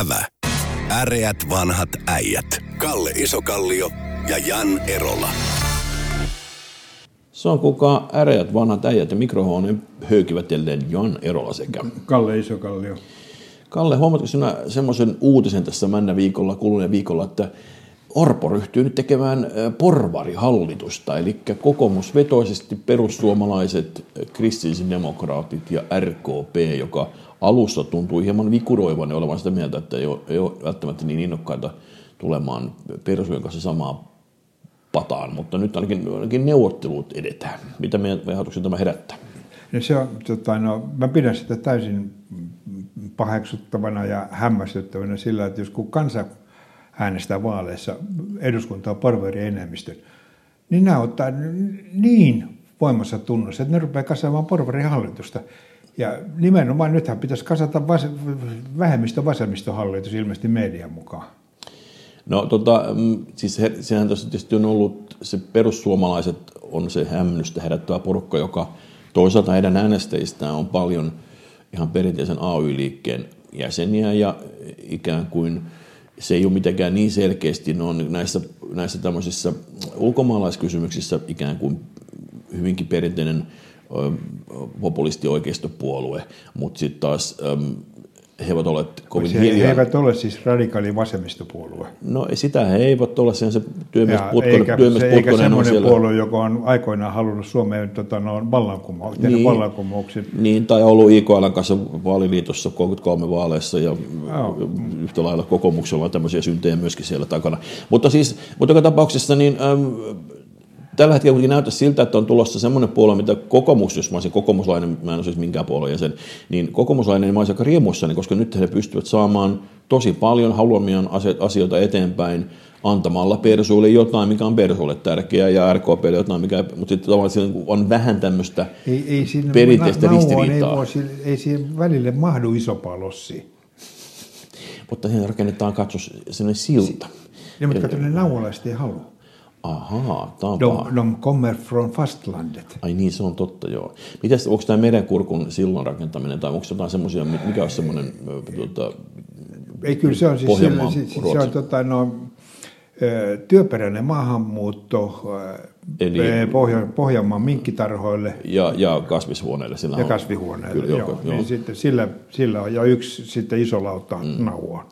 Ävä. Äreät vanhat äijät. Kalle Isokallio ja Jan Erola. Se on kuka äreät vanhat äijät ja mikrohuoneen höykivät jälleen Jan Erola sekä Kalle Isokallio. Kalle, huomatko sinä semmoisen uutisen tässä männä viikolla, kuluneen viikolla, että Orpo ryhtyy nyt tekemään porvarihallitusta, eli kokoomusvetoisesti perussuomalaiset, kristillisdemokraatit ja RKP, joka alussa tuntui hieman vikuroivan ja olevan sitä mieltä, että ei ole, ei ole välttämättä niin innokkaita tulemaan persujen kanssa samaan pataan, mutta nyt ainakin, ainakin neuvottelut edetään. Mitä meidän tämä herättää? No se on, tota, no, mä pidän sitä täysin paheksuttavana ja hämmästyttävänä sillä, että jos kun kansa äänestää vaaleissa eduskuntaa porvari enemmistön, niin nämä ottaa niin voimassa tunnossa, että ne rupeaa kasaamaan porvarihallitusta. Ja nimenomaan nythän pitäisi kasata vas- vähemmistö-vasemmistohallitus ilmeisesti median mukaan. No tota, mm, siis he, sehän tässä tietysti on ollut, se perussuomalaiset on se hämmennystä herättävä porukka, joka toisaalta heidän äänestäjistään on paljon ihan perinteisen AY-liikkeen jäseniä ja ikään kuin se ei ole mitenkään niin selkeästi, ne on näissä, näissä tämmöisissä ulkomaalaiskysymyksissä ikään kuin hyvinkin perinteinen populisti-oikeistopuolue, mutta sitten taas he eivät ole kovin he, hiljaa. He eivät ole siis radikaali vasemmistopuolue. No sitä he eivät ole, sen se työmies Putkonen, eikä, työmies se, eikä Putkonen on semmoinen siellä. puolue, joka on aikoinaan halunnut Suomeen tota, no, vallankumou- Niin. vallankumouksen. Niin, tai ollut IKLn kanssa vaaliliitossa 33 vaaleissa ja Joo. yhtä lailla kokoomuksella on tämmöisiä syntejä myöskin siellä takana. Mutta siis, mutta joka tapauksessa niin äm, tällä hetkellä kuitenkin näyttää siltä, että on tulossa semmoinen puolue, mitä kokoomus, jos mä olisin kokoomuslainen, mä en ole siis minkään puolueen jäsen, niin kokoomuslainen, niin mä olisin aika riemuissani, koska nyt he pystyvät saamaan tosi paljon haluamiaan asioita eteenpäin antamalla persuille jotain, mikä on persuille tärkeää, ja RKPlle jotain, mikä, mutta sitten tavallaan siinä on vähän tämmöistä Ei, ei siinä perinteistä ei, ristiriitaa. voi, sille- ei siihen välille mahdu isompaa lossia. Mutta siihen rakennetaan katso sellainen silta. Ja mutta kato, ne nauolaiset ei halua. Ahaa, tämä on De, de kommer från fastlandet. Ai niin, se on totta, joo. Mitäs, onko tämä merenkurkun sillan rakentaminen, tai onko jotain semmoisia, mikä on semmoinen tuota, Ei, kyllä se on siis Pohjanmaan, sillä, siis, se on tota, no, työperäinen maahanmuutto Eli- Pohja, Pohjanmaan minkkitarhoille ja, ja kasvishuoneille. Sillä ja on- kasvihuoneille. Kyllä, joo, joo, Niin sitten sillä, sillä on, ja yksi sitten iso lautta mm. nauoon.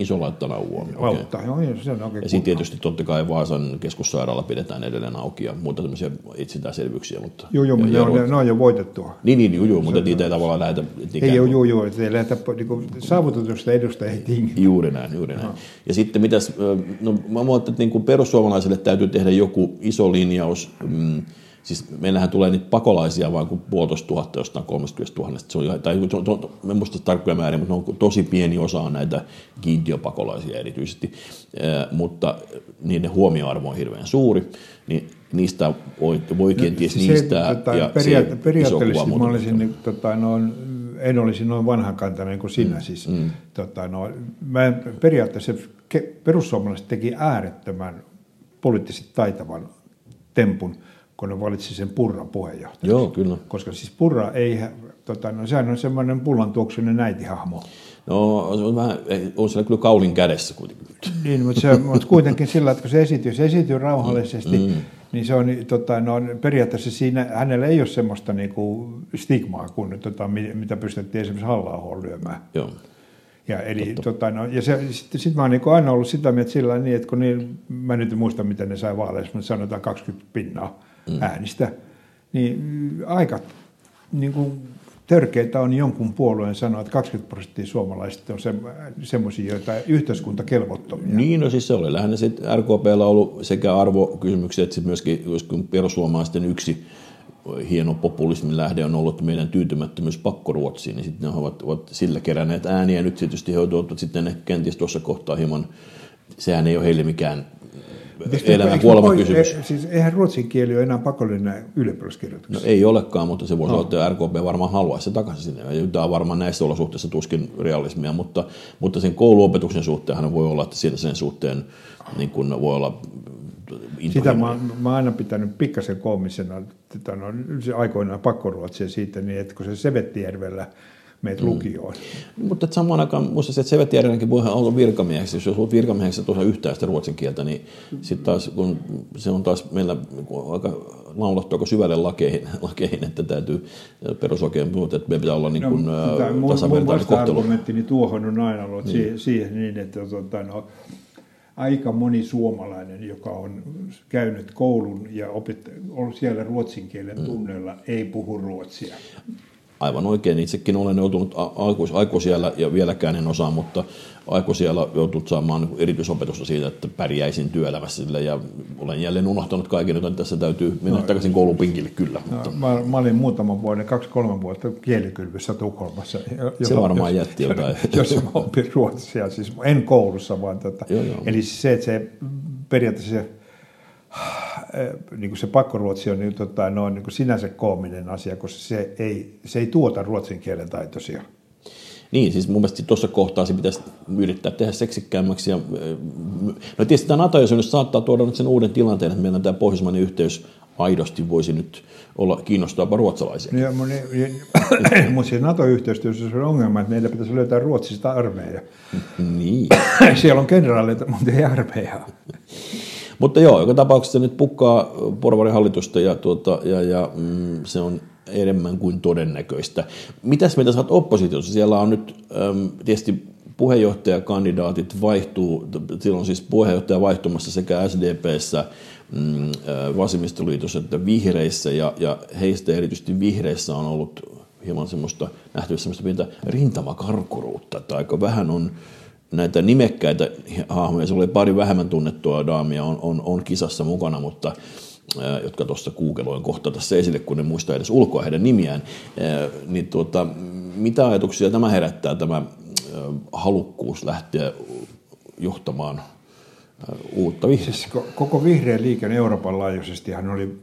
Iso laittana uomi. Okay. Joo, joo, se on oikein Ja sitten tietysti totta kai Vaasan keskussairaala pidetään edelleen auki ja muuta tämmöisiä itsetäänselvyyksiä. Mutta, Joo, joo, mutta ne, ne, on jo voitettua. Niin, niin, joo, joo, mutta niitä ei tavallaan lähetä. Ei joo, joo, joo, että ei lähdetä niin saavutetusta edusta ei tingi. Juuri näin, juuri näin. Ja sitten mitäs, no mä luulen, että niin perussuomalaisille täytyy tehdä joku iso linjaus. Mm, siis meillähän tulee niitä pakolaisia vain kuin puolitoista tuhatta jostain 30 000. Se on, tai se on, se on, en muista tarkkoja määriä, mutta ne on tosi pieni osa on näitä kiintiöpakolaisia erityisesti. Ö, mutta niiden huomioarvo on hirveän suuri. Niin niistä voi, voi kenties Siis niistä tota, ja peria- se periaatteellisesti mä olisin, niin, tota, no, en olisi noin vanhankantainen kuin sinä. Mm, siis, mm. Tota, no, mä, periaatteessa perussuomalaiset teki äärettömän poliittisesti taitavan tempun, kun ne valitsi sen Purran puheenjohtajaksi. Joo, kyllä. Koska siis Purra ei, tota, no, sehän on semmoinen pullantuoksuinen äitihahmo. No, se on vähän, on siellä kyllä kaulin kädessä kuitenkin. Niin, mutta, se, mutta kuitenkin sillä, että kun se esityy, se esityy rauhallisesti, mm. niin se on tota, no, periaatteessa siinä, hänellä ei ole semmoista niinku, stigmaa kuin tota, mi- mitä pystyttiin esimerkiksi halla lyömään. Joo. Ja, eli, tota, no, ja se, sitten sit mä oon niinku aina ollut sitä mieltä sillä niin, että kun niin, mä nyt en muista, miten ne sai vaaleissa, mutta sanotaan 20 pinnaa mm. äänistä, niin aika niin kuin, törkeitä on jonkun puolueen sanoa, että 20 prosenttia suomalaisista on se, semmoisia, joita yhteiskunta kelvottomia. Niin, no siis se oli lähinnä sitten RKPllä ollut sekä arvokysymyksiä, että myöskin joskus perussuomalaisten yksi hieno populismin lähde on ollut meidän tyytymättömyys pakkoruotsiin, niin sitten ne ovat, ovat sillä keränneet ääniä. Nyt tietysti he joutuvat sitten kenties tuossa kohtaa hieman, sehän ei ole heille mikään elämän kuoleman kysymys. e- Siis eihän ruotsin kieli ole enää pakollinen ylioppilaskirjoituksessa. No ei olekaan, mutta se voisi olla, että RKP varmaan haluaisi se takaisin sinne. Ja Tämä on varmaan näissä olosuhteissa tuskin realismia, mutta, mutta sen kouluopetuksen suhteenhan voi olla, että siinä sen suhteen niin kuin voi olla Sitä mä, mä oon aina pitänyt pikkasen koomisena, että no, se aikoinaan pakkoruotsia siitä, niin että kun se Sevettijärvellä meitä mm. lukioon. Mutta samaan aikaan muista se, että Sevet Järjenenkin voi olla virkamieheksi. Jos olet virkamieheksi tuossa yhtään sitä ruotsin kieltä, niin sitten taas kun se on taas meillä aika laulattu aika syvälle lakeihin, lakeihin että täytyy perusoikeuden puhua, että meidän pitää olla niin kuin, no, tasavertainen kohtelu. argumenttini tuohon on aina ollut niin. siihen niin, että tota, no, aika moni suomalainen, joka on käynyt koulun ja opet, on siellä ruotsin kielen mm. tunneilla, mm. ei puhu ruotsia aivan oikein. Itsekin olen joutunut aikuis, aikuisiellä ja vieläkään en osaa, mutta aikuisiellä joutunut saamaan erityisopetusta siitä, että pärjäisin työelämässä sille ja olen jälleen unohtanut kaiken, joten tässä täytyy mennä no, takaisin koulupinkille kyllä. No, mutta. Mä, mä, olin muutaman vuoden, kaksi-kolme vuotta kielikylvyssä Tukholmassa. Jo, Se varmaan jos, jätti jotain. Jos mä opin ruotsia, siis en koulussa vaan. Tota, joo, joo. Eli se, että se periaatteessa se niin kuin se pakkoruotsi on niin, tota, noin, niin kuin sinänsä koominen asia, koska se ei, se ei tuota ruotsin kielen taitoisia. Niin, siis mun mielestä tuossa kohtaa se pitäisi yrittää tehdä seksikkäämmäksi. Ja, no tietysti tämä NATO-jäsenyys saattaa tuoda nyt sen uuden tilanteen, että meillä tämä pohjoismainen yhteys aidosti voisi nyt olla kiinnostavaa ruotsalaisia. Ja, niin, mutta siinä NATO-yhteistyössä on ongelma, että meillä pitäisi löytää Ruotsista armeija. Niin. Siellä on kenraaleita, mutta ei armeijaa. Mutta joo, joka tapauksessa nyt pukkaa porvarihallitusta ja, tuota, ja, ja mm, se on enemmän kuin todennäköistä. Mitäs meitä saat oppositiossa? Siellä on nyt äm, tietysti puheenjohtajakandidaatit vaihtuu, silloin siis puheenjohtaja vaihtumassa sekä SDPssä, mm, vasemmistoliitossa että vihreissä, ja, ja heistä erityisesti vihreissä on ollut hieman semmoista, nähtävissä semmoista pientä rintamakarkuruutta, että aika vähän on näitä nimekkäitä hahmoja, se oli pari vähemmän tunnettua daamia on, on, on kisassa mukana, mutta jotka tuossa kuukeloin kohta tässä esille, kun ne muistaa edes ulkoa heidän nimiään, niin tuota, mitä ajatuksia tämä herättää, tämä halukkuus lähteä johtamaan uutta vihreää? Siis koko vihreä liike Euroopan laajuisestihan oli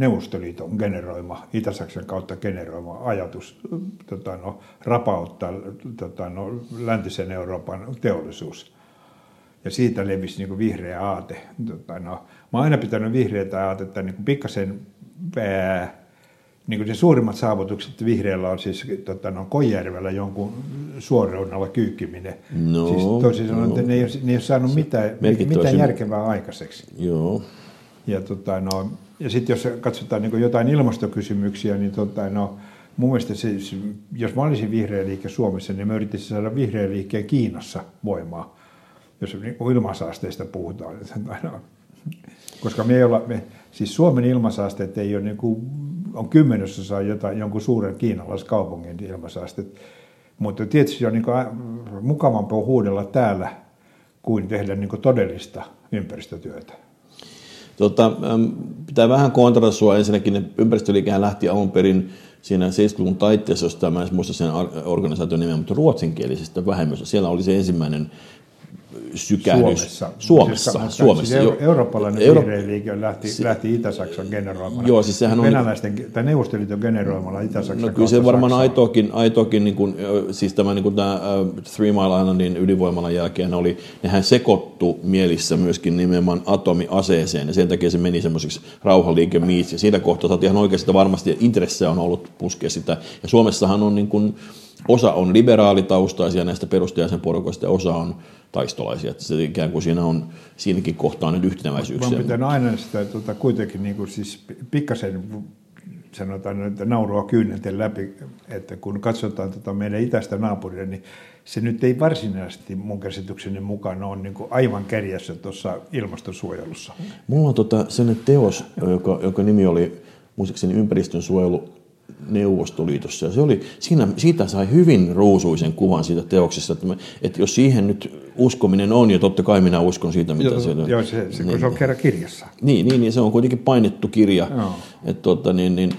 Neuvostoliiton generoima, Itä-Saksan kautta generoima ajatus tota, no, rapauttaa tota, no, läntisen Euroopan teollisuus. Ja siitä levisi niin kuin vihreä aate. Tota, no, mä oon aina pitänyt vihreätä aatetta niin kuin pikkasen pää, niin kuin ne suurimmat saavutukset vihreällä on siis tota, no, Kojärvellä jonkun suoreunalla kyykkiminen. No, siis toisin sanoen, no. että ne ei, ne ei ole saanut mitään, mitään järkevää aikaiseksi. Joo. Ja tota, no, ja sitten jos katsotaan niin jotain ilmastokysymyksiä, niin tota, no, mun mielestä siis, jos mä olisin vihreä liike Suomessa, niin mä yrittäisin saada vihreä liikkeen Kiinassa voimaa, jos niin ilmansaasteista puhutaan. Koska me ei olla, me, siis Suomen ilmansaasteet ei ole niin kuin, on kymmenesosa jotain, jonkun suuren kiinalaiskaupungin ilmansaasteet. Mutta tietysti on niin kuin mukavampaa huudella täällä kuin tehdä niin kuin todellista ympäristötyötä. Tota, pitää vähän kontrastua ensinnäkin, ympäristöliikehän lähti alun perin siinä 70-luvun taitteessa, josta mä en muista sen organisaation nimeä, mutta ruotsinkielisestä vähemmistöstä. Siellä oli se ensimmäinen sykähdys. Suomessa. Suomessa. Siis, Suomessa. Siis eurooppalainen Euro... vihreä liike lähti, se, lähti Itä-Saksan generoimalla. Joo, siis sehän on... Venäläisten, tai Neuvostoliiton generoimalla Itä-Saksan No kyllä se varmaan aitoakin, aitoakin niin kuin, siis tämä, niin kuin tämä Three Mile Islandin ydinvoimalan jälkeen oli, nehän sekoittu mielissä myöskin nimenomaan atomiaseeseen, ja sen takia se meni semmoisiksi rauhanliikemiiksi, ja siitä kohtaa saatiin ihan oikeasti varmasti intressejä on ollut puskea sitä, ja Suomessahan on niin kuin, osa on liberaalitaustaisia näistä perustajaisen porukoista ja osa on taistolaisia. Että se ikään kuin siinä on, siinäkin kohtaa nyt yhtenäväisyyksiä. Mä pitää aina sitä tuota, kuitenkin niin kuin siis pikkasen sanotaan, että naurua kyynelten läpi, että kun katsotaan tuota meidän itäistä naapuria, niin se nyt ei varsinaisesti mun käsitykseni mukaan ole niin aivan kärjessä tuossa ilmastonsuojelussa. Mulla on tota sellainen teos, joka, joka nimi oli muistaakseni ympäristönsuojelu Neuvostoliitossa. Ja se oli, siinä, siitä sai hyvin ruusuisen kuvan siitä teoksesta, että, me, että jos siihen nyt uskominen on, ja totta kai minä uskon siitä, mitä joo, siellä Joo, se, se, niin, se on kerran kirjassa. Niin, niin, niin, se on kuitenkin painettu kirja. Joo. Että, tota, niin, niin,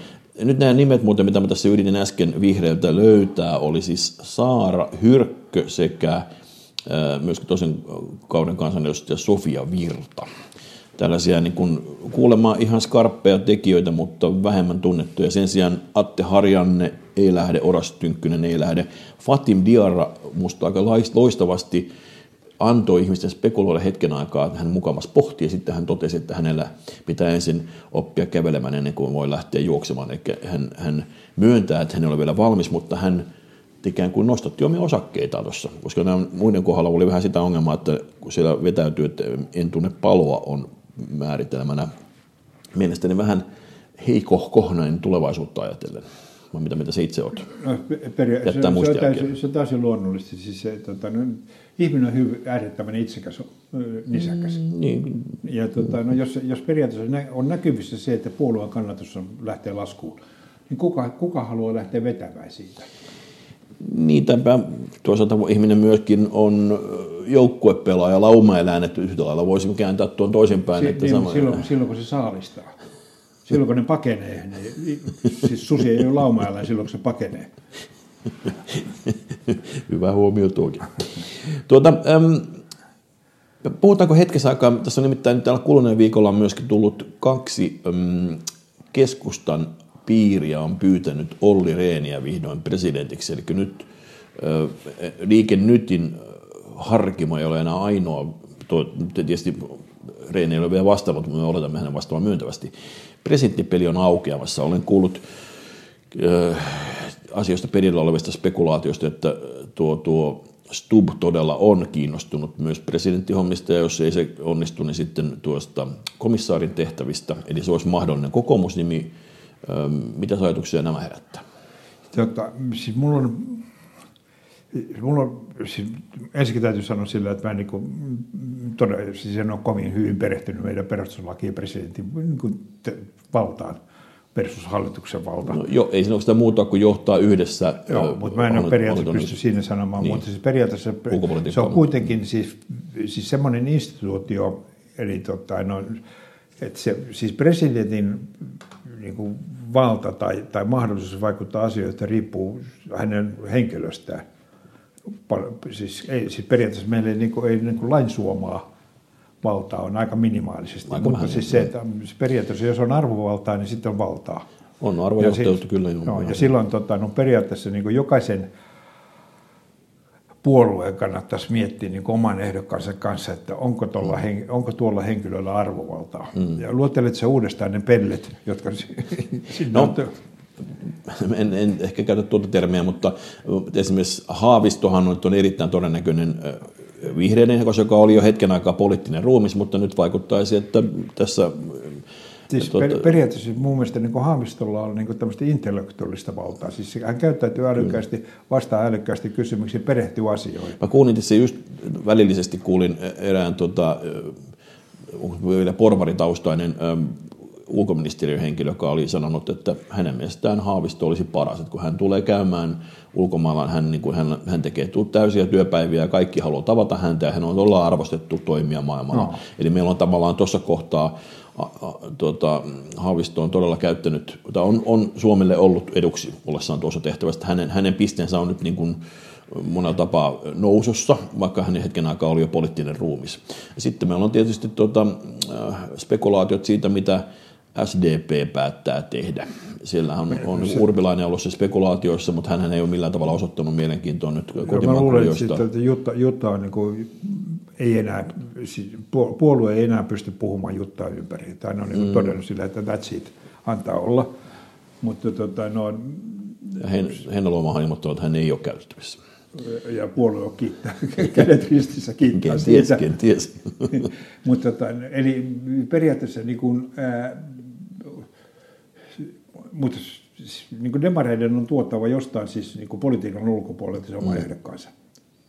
nyt nämä nimet muuten, mitä mä tässä yritin äsken vihreältä löytää, oli siis Saara Hyrkkö sekä myöskin toisen kauden kansanedustaja Sofia Virta tällaisia niin kuin, kuulemma ihan skarppeja tekijöitä, mutta vähemmän tunnettuja. Sen sijaan Atte Harjanne ei lähde, Oras Tynkkynen ei lähde. Fatim Diarra musta aika loistavasti antoi ihmisten spekuloida hetken aikaa, että hän mukavasti pohti ja sitten hän totesi, että hänellä pitää ensin oppia kävelemään ennen kuin voi lähteä juoksemaan. Eli hän, hän myöntää, että hän ei ole vielä valmis, mutta hän ikään kuin nostatti omia osakkeita tuossa, koska nämä muiden kohdalla oli vähän sitä ongelmaa, että kun siellä vetäytyy, että en tunne paloa on määritelmänä mielestäni vähän heikohkohnainen tulevaisuutta ajatellen. Vai mitä, mitä se itse olet? No, peria- se, se, on täysin, se on täysin luonnollisesti. Siis se, tota, no, ihminen on hyvin äärettömän itsekäs nisäkäs. Mm, niin. Ja tota, no, jos, jos periaatteessa on näkyvissä se, että puolueen kannatus on, lähtee laskuun, niin kuka, kuka haluaa lähteä vetämään siitä? Niitäpä toisaalta ihminen myöskin on joukkuepelaaja, laumaeläinet yhtä lailla. Voisimme kääntää tuon toisinpäin. Si- että niin, sama... silloin, silloin kun se saalistaa. Silloin kun ne pakenee, niin, siis susi ei ole laumaeläin silloin kun se pakenee. Hyvä huomio tuokin. Tuota, äm, puhutaanko hetkessä aikaa, tässä on nimittäin täällä kuluneen viikolla on myöskin tullut kaksi äm, keskustan piiriä on pyytänyt Olli Reeniä vihdoin presidentiksi. Eli nyt Liike Nytin harkimo ei ole enää ainoa, tietysti Reeni ei ole vielä vastannut, mutta me oletamme hänen vastaavan myöntävästi. Presidenttipeli on aukeamassa. Olen kuullut äh, asioista perillä olevista spekulaatioista, että tuo, tuo Stub todella on kiinnostunut myös presidenttihommista, ja jos ei se onnistu, niin sitten tuosta komissaarin tehtävistä, eli se olisi mahdollinen kokoomusnimi. Ähm, mitä ajatuksia nämä herättää? Tota, siis mulla on, mulla on siis ensinnäkin täytyy sanoa sillä, että mä en, niin kuin, todella, siis en ole kovin hyvin perehtynyt meidän perustuslakiin ja presidentin niin kuin, te, valtaan perustushallituksen valta. No, jo, ei siinä ole sitä muuta kuin johtaa yhdessä. Joo, mutta mä en ole periaatteessa pysty siinä sanomaan, niin. mutta siis periaatteessa se on kuitenkin siis, siis semmoinen instituutio, eli tota, no, että se, siis presidentin niin kuin valta tai, tai mahdollisuus vaikuttaa asioihin riippuu hänen henkilöstään. Siis, ei, siis periaatteessa meillä ei, niin kuin, ei niin kuin lain suomaa valtaa on aika minimaalisesti. Aika Mutta siis se, että periaatteessa jos on arvovaltaa, niin sitten on valtaa. On arvojohtajuutta kyllä. Joo, ja silloin tota, no, periaatteessa niin kuin jokaisen puolueen kannattaisi miettiä niin kuin oman ehdokkaansa kanssa, että onko tuolla, mm. hen, onko tuolla henkilöllä arvovaltaa. Mm. Ja luottelet se uudestaan ne pellet, jotka no, on... en, en ehkä käytä tuota termiä, mutta esimerkiksi Haavistohan on, on erittäin todennäköinen vihreiden ehdokas, joka oli jo hetken aikaa poliittinen ruumis, mutta nyt vaikuttaisi, että tässä... Siis tuota, per, periaatteessa mun mielestä niin Haavistolla on niin tämmöistä intellektuaalista valtaa. Siis hän käyttäytyy älykkäästi, vastaa älykkäästi kysymyksiin, perehtyy asioihin. Mä kuulin tässä just välillisesti kuulin erään tota, vielä porvaritaustainen ulkoministeriön henkilö, joka oli sanonut, että hänen mielestään Haavisto olisi paras. Että kun hän tulee käymään ulkomailla, hän, niin kuin hän, hän tekee täysiä työpäiviä ja kaikki haluaa tavata häntä ja hän on todella arvostettu toimia maailmalla. No. Eli meillä on tavallaan tuossa kohtaa a, a, tuota, Haavisto on todella käyttänyt, tai on, on Suomelle ollut eduksi ollessaan tuossa tehtävästä. Hänen, hänen pisteensä on nyt niin kuin, monella tapaa nousussa, vaikka hän hetken aikaa oli jo poliittinen ruumis. Sitten meillä on tietysti tuota, äh, spekulaatiot siitä, mitä SDP päättää tehdä. Siellä on, on se, Urpilainen ollut se spekulaatioissa, mutta hän ei ole millään tavalla osoittanut mielenkiintoa nyt kotimaan Mä luulen, että, että Jutta, Jutta on niin kuin, ei enää, siis puolue ei enää pysty puhumaan Juttaa ympäri. Tai ne on niin mm. todennut sillä, että that's it, antaa olla. Mutta tota, no, Hen, Heinäluomahan ilmoittanut, että hän ei ole käytettävissä. Ja puolue on kiittää, kädet ristissä kiittää kenties, siitä. Kenties. Mutta tota, eli periaatteessa niin kuin, ää, mutta niin kuin demareiden on tuottava jostain siis niin kuin politiikan ulkopuolelta se oma mm. ehdokkaansa.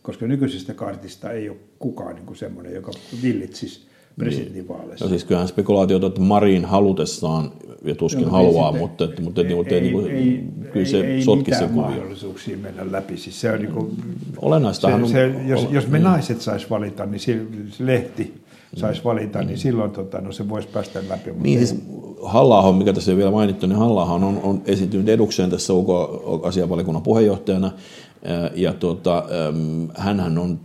Koska nykyisestä kartista ei ole kukaan niin semmoinen, joka villitsisi presidentinvaaleissa. No siis kyllähän spekulaatiota, että Marin halutessaan ja tuskin no, haluaa, sitten, mutta, että, mutta ei, ei, ei, niin kuin, ei, kyllä se ei, sotki sen kuvia. mahdollisuuksia mennä läpi. Siis se on niin kuin, Olennaistahan se, se, jos, jos me naiset sais valita, niin se, se lehti saisi valita, niin silloin tota, no, se voisi päästä läpi. Niin siis halla mikä tässä ei vielä mainittu, niin halla on, on esiintynyt edukseen tässä UK-asianvalikunnan puheenjohtajana, ja tuota, hänhän on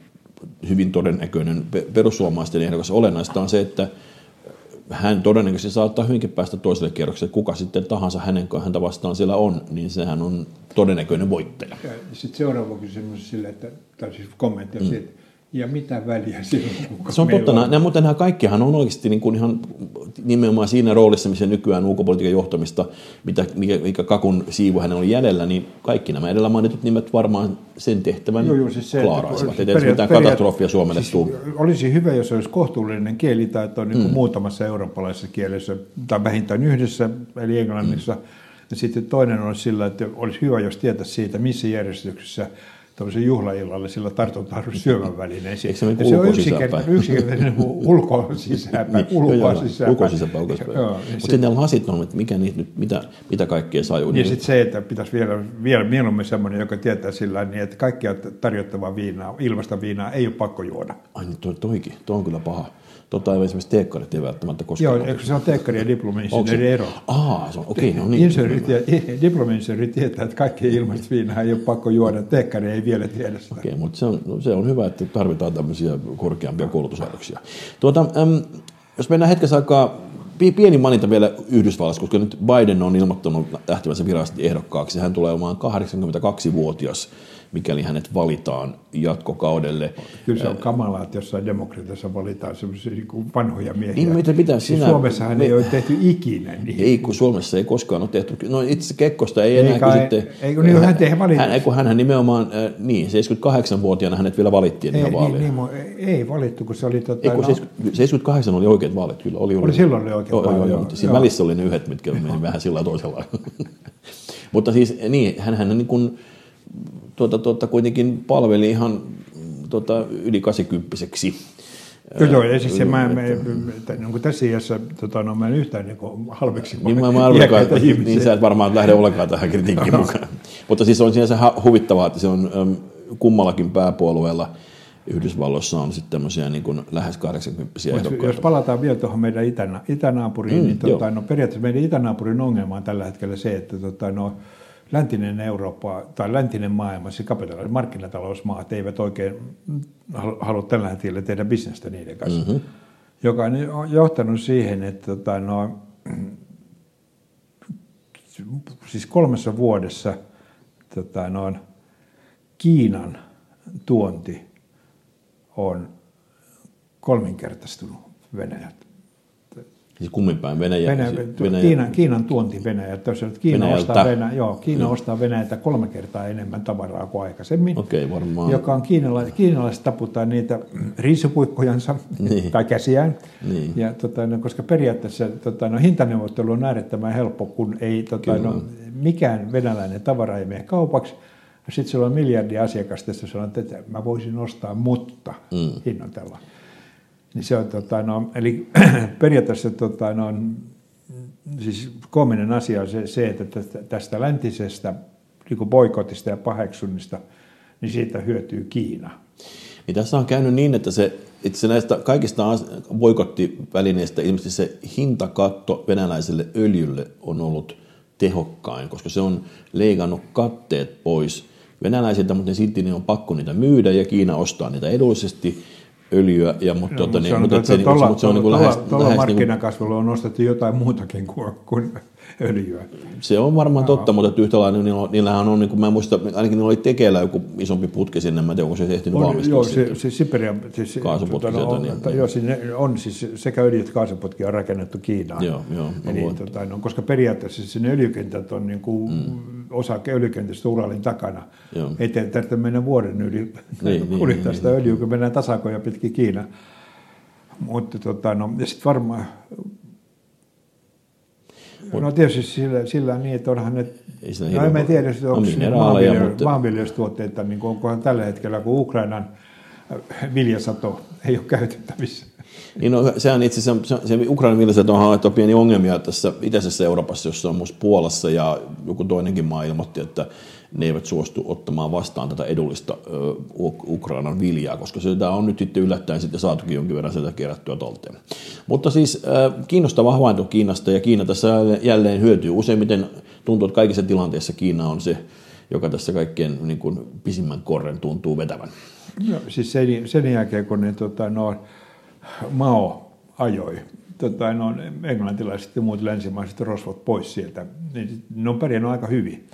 hyvin todennäköinen perussuomalaisten ehdokas. Olennaista on se, että hän todennäköisesti saattaa hyvinkin päästä toiselle kierrokselle. Kuka sitten tahansa hänen häntä vastaan siellä on, niin sehän on todennäköinen voittaja. Sitten seuraava kysymys sille, että, tai siis kommentti on mm. siitä, ja mitä väliä silloin? Se on totta, on. Nämä, mutta nämä kaikkihan on oikeasti niin kuin ihan nimenomaan siinä roolissa, missä nykyään ulkopolitiikan johtamista, mitä, mikä, mikä kakun siivu hänellä on jäljellä, niin kaikki nämä edellä mainitut nimet varmaan sen tehtävän joo, joo, siis se, klaaraisivat. Ei periaat, mitään periaat, katastrofia Suomelle siis tuu. Olisi hyvä, jos olisi kohtuullinen kielitaito niin kuin mm. muutamassa eurooppalaisessa kielessä, tai vähintään yhdessä, eli englannissa. Mm. Ja sitten toinen olisi sillä, että olisi hyvä, jos tietäisi siitä, missä järjestyksessä tämmöisen juhlaillalle sillä tartutaan syövän välineen. Eikö se, se on yksinkertainen, yksinkertainen ulko sisäpä, ulko sisäpä. Ulko sisäpä, ulko sisäpä. Mutta sitten ne lasit on, että mikä niitä nyt, mitä, mitä kaikkea saa Ja sitten se, että pitäisi vielä, vielä mieluummin semmoinen, joka tietää sillä niin, että kaikkia tarjottavaa viinaa, ilmasta viinaa ei ole pakko juoda. Ai niin toi, toikin, toi on kyllä paha. Tota ei esimerkiksi teekkarit ei välttämättä koskaan. Joo, eikö se on teekkari ja diplomi-insinööri ero? Aa, se on, okei, okay, no niin. Insinööri, diplomi-insinööri tietää, että kaikki ilmasta viinaa ei ole pakko juoda, teekkari ei vielä tiedä sitä. Okei, mutta se on, no, se on hyvä, että tarvitaan tämmöisiä korkeampia koulutuslaitoksia. Tuota, äm, jos mennään hetkessä aikaa pieni maininta vielä Yhdysvallassa, koska nyt Biden on ilmoittanut lähtevänsä virallisesti ehdokkaaksi. Hän tulee olemaan 82-vuotias mikäli hänet valitaan jatkokaudelle. Kyllä se on kamalaa, että jossain demokratiassa valitaan sellaisia niin vanhoja miehiä. Niin, mitä pitää siis sinä... Suomessahan me... ei ole tehty ikinä niin. Ei, kun Suomessa ei koskaan ole tehty. No itse Kekkosta ei, enää kai, kysytte. Ei, kun niin hän, hän, hän, kun hän nimenomaan, niin, 78-vuotiaana hänet vielä valittiin ei, niin, niin, ei, ei valittu, kun se oli... Tota, ei, kun no, 78 oli oikeat vaalit kyllä. Oli, oli, oli silloin oli oikeat vaalit. Joo, joo, mutta siinä välissä oli ne yhdet, mitkä meni vähän sillä toisella. mutta siis niin, hän, hän niin kuin, tuota, tuota, kuitenkin palveli ihan tuota, yli 80 Joo, joo, ja siis se, mä, mä, niin kuin tässä iässä tota, no, mä en yhtään niin halveksi niin, mä, mä niin sä et varmaan lähde ollenkaan tähän kritiikkiin mukaan. Mutta siis on sinänsä huvittavaa, että se on kummallakin pääpuolueella. Yhdysvalloissa on sitten tämmöisiä niin kuin lähes 80 ehdokkaita. Jos palataan vielä tuohon meidän itänä, itänaapuriin, mm, niin tota, no, periaatteessa meidän itänaapurin ongelma on tällä hetkellä se, että tota, no, läntinen Eurooppa tai läntinen maailma, siis kapitalismi, markkinatalousmaat eivät oikein halua tällä hetkellä tehdä bisnestä niiden kanssa. Mm-hmm. Joka on johtanut siihen, että tota, no, siis kolmessa vuodessa tota, no, Kiinan tuonti on kolminkertaistunut Venäjältä. Siis kummin päin Venäjä? Venäjä, Venäjä Kiinan, Kiinan tuonti Venäjä. Tosiaan, että Kiina, ostaa, Venäjä, joo, Kiina no. ostaa Venäjältä kolme kertaa enemmän tavaraa kuin aikaisemmin. Okei, varmaan. Joka on kiinalaiset, kiinalaiset taputtaa niitä riisupuikkojansa niin. tai käsiään. Niin. Ja, tota, no, koska periaatteessa tota, no, hintaneuvottelu on äärettömän helppo, kun ei tota, no, mikään venäläinen tavara ei mene kaupaksi. Sitten sulla on miljardi asiakasta, jossa sanoo, että mä voisin ostaa, mutta mm. hinnoitella. Niin se on, tota, no, eli periaatteessa tota, no, siis koominen asia on se, se että tästä läntisestä niin boikotista ja paheksunnista, niin siitä hyötyy Kiina. Niin tässä on käynyt niin, että se itse näistä kaikista boikottivälineistä ilmeisesti se hintakatto venäläiselle öljylle on ollut tehokkain, koska se on leikannut katteet pois venäläisiltä, mutta silti niin on pakko niitä myydä ja Kiina ostaa niitä edullisesti öljyä, ja, mutta, Joo, tota, niin, mutta, se, niin, mutta se on niin kuin lähes... Tuolla markkinakasvulla on nostettu jotain muutakin kuin, kuin öljyä. Se on varmaan Joo. totta, mutta yhtä lailla niillä, niillähän on, niin kuin mä muistan, ainakin niillä oli tekeillä joku isompi putki sinne, mä en tiedä, onko se ehtinyt valmistua Joo, se, se Siberia, siis, kaasuputki tuota, on, niin, joo, sinne on siis sekä öljy- että kaasuputki on rakennettu Kiinaan. Joo, joo. Eli, tota, no, koska periaatteessa sinne öljykentät on niin kuin, mm osa öljykentistä Uralin takana. Joo. Ei tarvitse mennä vuoden yli niin, niin, kuljettaa niin, sitä niin, öljyä, kun mennään tasakoja pitkin Kiina. Mutta tota, no, ja sitten varmaan No tietysti sillä, sillä niin, että onhan ne, no en tiedä, että onko maanviljelystuotteita, niin onkohan tällä hetkellä, kun Ukrainan viljasato ei ole käytettävissä. Niin no, sehän itse asiassa, se, se Ukrainan viljelijät on havaittu pieni ongelmia tässä itäisessä Euroopassa, jossa on myös Puolassa ja joku toinenkin maa ilmoitti, että ne eivät suostu ottamaan vastaan tätä edullista ö, Ukrainan viljaa, koska sitä on nyt sitten yllättäen sitten saatukin jonkin verran sieltä kerättyä talteen. Mutta siis ö, kiinnostava havainto Kiinasta ja Kiina tässä jälleen hyötyy. Useimmiten tuntuu, että kaikissa tilanteissa Kiina on se, joka tässä kaikkein niin kuin, pisimmän korren tuntuu vetävän. No, siis sen, sen jälkeen, kun ne, tota, no, Mao ajoi tota, no, englantilaiset ja muut länsimaiset rosvot pois sieltä, niin ne on pärjännyt aika hyvin.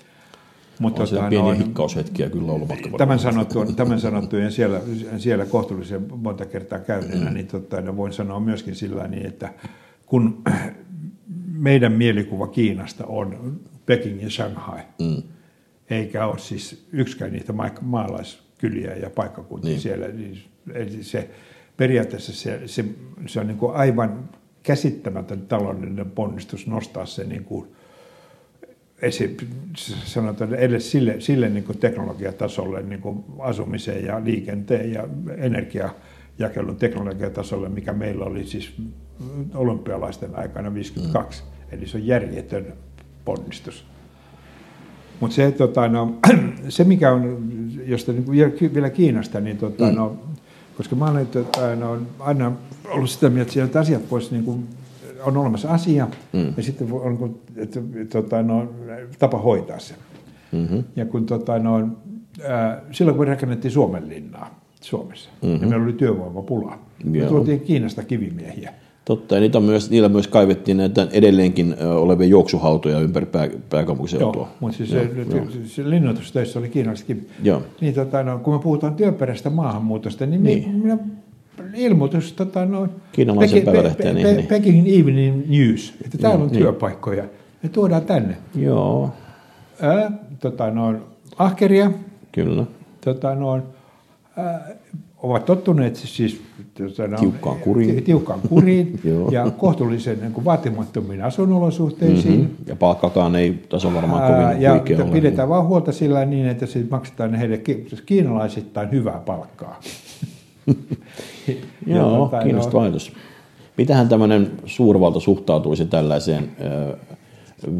Mutta on tota, pieniä no, hikkaushetkiä kyllä ollut matka Tämän sanottu, tämän siellä, siellä kohtuullisen monta kertaa käyneenä, niin tota, no voin sanoa myöskin sillä niin, että kun meidän mielikuva Kiinasta on Peking ja Shanghai, mm. eikä ole siis yksikään niitä maalaiskyliä ja paikkakuntia niin. siellä. Niin se, periaatteessa se, se, se on niin kuin aivan käsittämätön taloudellinen ponnistus nostaa se niin kuin, esi, sanotaan edes sille, sille niin kuin teknologiatasolle niin kuin asumiseen ja liikenteen ja energiajakelun teknologiatasolle, mikä meillä oli siis olympialaisten aikana 52. Mm. Eli se on järjetön ponnistus. Mutta se, tota, no, se, mikä on, josta niin vielä Kiinasta, niin tota, mm. no, koska mä olen no, aina ollut sitä mieltä, että asiat voisi niin kuin, on olemassa asia mm. ja sitten on että, tota, no, tapa hoitaa se. Mm-hmm. Ja kun tota, no, ää, silloin kun rakennettiin Suomen linnaa Suomessa, mm-hmm. niin meillä oli työvoimapula. Me tuotiin Kiinasta kivimiehiä. Totta, ja niitä myös, niillä myös kaivettiin näitä edelleenkin olevia juoksuhautoja ympäri pää, pääkaupunkiseutua. Joo, mutta siis joo, se, joo. linnoitustöissä oli kiinalaisetkin. Joo. Niin, tota, no, kun me puhutaan työperäistä maahanmuutosta, niin, niin. minä ilmoitus tota, no, Kiinalaisen pe- päivälehteen. Pe- pe- niin, Peking Evening News, että täällä on niin. työpaikkoja. Ne tuodaan tänne. Joo. Ää, tota, no, ahkeria. Kyllä. Tota, no, ää, ovat tottuneet siis tiukkaan kuriin, tiukkaan kuriin ja kohtuullisen niin kuin vaatimattomiin asunolosuhteisiin. Mm-hmm. Ja palkkakaan ei taso varmaan kovin ja huikea ole. pidetään vaan huolta sillä niin, että se maksetaan heille kiinalaisittain hyvää palkkaa. Joo, tota, kiinnostava ajatus. Mitähän tämmöinen suurvalta suhtautuisi tällaiseen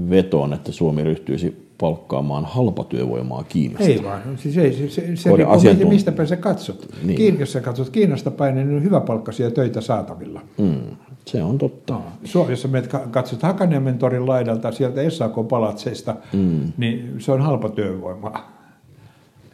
vetoon, että Suomi ryhtyisi palkkaamaan halpatyövoimaa Kiinasta. Ei vaan, siis ei, se, se, se riippuu mistä päin sä katsot. Niin. Kiin, jos sä katsot Kiinasta päin, niin on hyväpalkkaisia töitä saatavilla. Mm, se on totta. No, Suomessa menet katsot Hakaniemen torin laidalta sieltä SAK-palatseista, mm. niin se on halpatyövoimaa.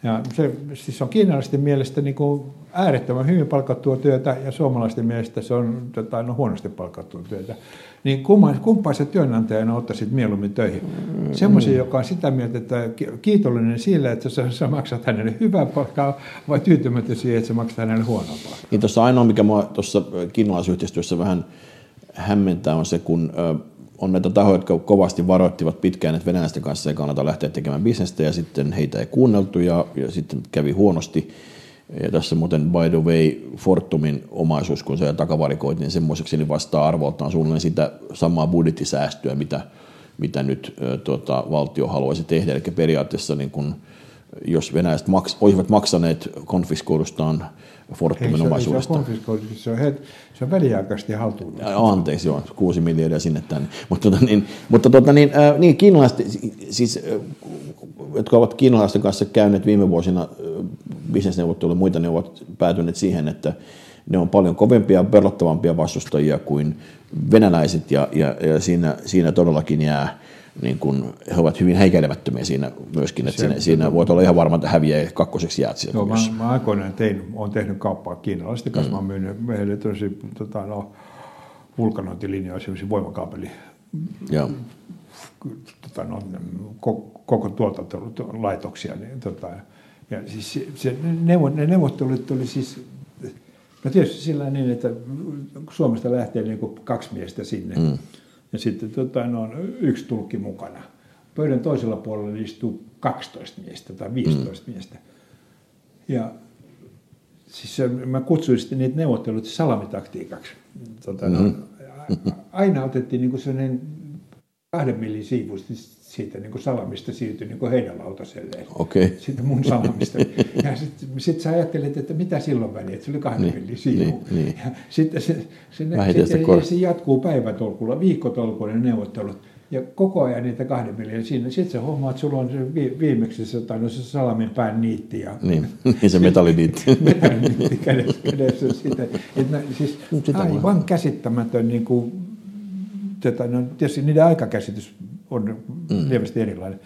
Ja se siis on kiinalaisten mielestä niin kuin äärettömän hyvin palkattua työtä ja suomalaisten mielestä se on tota, no, huonosti palkattua työtä. Niin kumpaa se työnantajana ottaisit mieluummin töihin? Mm. Semmoisen, joka on sitä mieltä, että kiitollinen sillä, että sä, sä maksat hänelle hyvää palkkaa, vai tyytymättä siihen, että sä maksat hänelle huonoa palkkaa? Niin tuossa ainoa, mikä mua tuossa kiinalaisyhteistyössä vähän hämmentää, on se, kun on näitä tahoja, jotka kovasti varoittivat pitkään, että venäläisten kanssa ei kannata lähteä tekemään bisnestä, ja sitten heitä ei kuunneltu, ja, ja sitten kävi huonosti. Ja tässä muuten, by the way, Fortumin omaisuus, kun se takavarikoitiin niin semmoiseksi, niin vastaa arvoltaan suunnilleen sitä samaa budjettisäästöä, mitä, mitä nyt tuota, valtio haluaisi tehdä. Eli periaatteessa niin kun, jos venäläiset maks, olisivat maksaneet konfiskoidustaan Fortumin omaisuudesta. Ei se, on se, on, se on väliaikaisesti haltuun. Anteeksi, joo, kuusi miljardia sinne tänne. Mutta, tota, niin, mutta tota, niin, äh, niin kiinalaiset, siis, äh, jotka ovat kiinalaisten kanssa käyneet viime vuosina äh, bisnesneuvotteluja ja muita, ne ovat päätyneet siihen, että ne on paljon kovempia ja pelottavampia vastustajia kuin venäläiset, ja, ja, ja siinä, siinä todellakin jää niin kun, he ovat hyvin häikäilemättömiä siinä myöskin, että se, siinä, siinä voit olla ihan varma, että häviää kakkoseksi jäät siellä. Joo, mä, mä aikoinaan tein, olen tehnyt kauppaa kiinalaisten kanssa, mm. mä olen myynyt heille tosi tota, no, vulkanointilinjoja, sellaisia voimakaapeli, Joo. Tota, no, koko tuotantolaitoksia. Niin, tota, ja siis se, se, neuvo, ne neuvottelut oli siis No tietysti sillä niin, että Suomesta lähtee niin kuin kaksi miestä sinne. Mm. Ja sitten tota, no, on yksi tulkki mukana. Pöydän toisella puolella istuu 12 miestä tai 15 mm. miestä. Ja siis mä kutsuin sitten niitä neuvottelut salamitaktiikaksi. Tota, mm-hmm. no, aina otettiin niin sellainen kahden millin siivusti siitä niin kuin salamista siirtyi niin kuin heidän lautaselle. Okay. Siitä mun salamista. ja sitten sit sä ajattelet, että mitä silloin väliä, että se oli kahden niin, millin siivu. Niin, niin. Ja sitten se, se, sitten se jatkuu päivätolkulla, viikkotolkulla ne neuvottelut. Ja koko ajan niitä kahden millin siinä. Sitten se homma, että sulla on se viimeksi se, tai no se salamin pään niitti. Ja, niin, niin se metalliniitti. metalliniitti kädessä. kädessä sitä. Että, siis aivan käsittämätön niin kuin, tota, no, tietysti niiden aikakäsitys on mm. lievästi erilainen.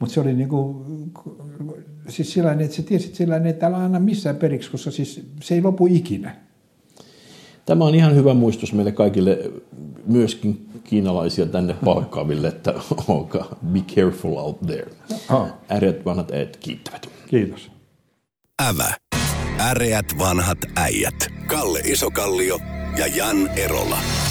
Mutta se oli niin kuin, siis sellainen, että sä tiesit sellainen, että älä anna missään periksi, koska siis se ei lopu ikinä. tämä on ihan hyvä muistus meille kaikille, myöskin kiinalaisia tänne palkkaaville, että olkaa be careful out there. Oh. Äreät vanhat äijät kiittävät. Kiitos. Ävä. Äreät vanhat äijät. Kalle Isokallio ja Jan Erola.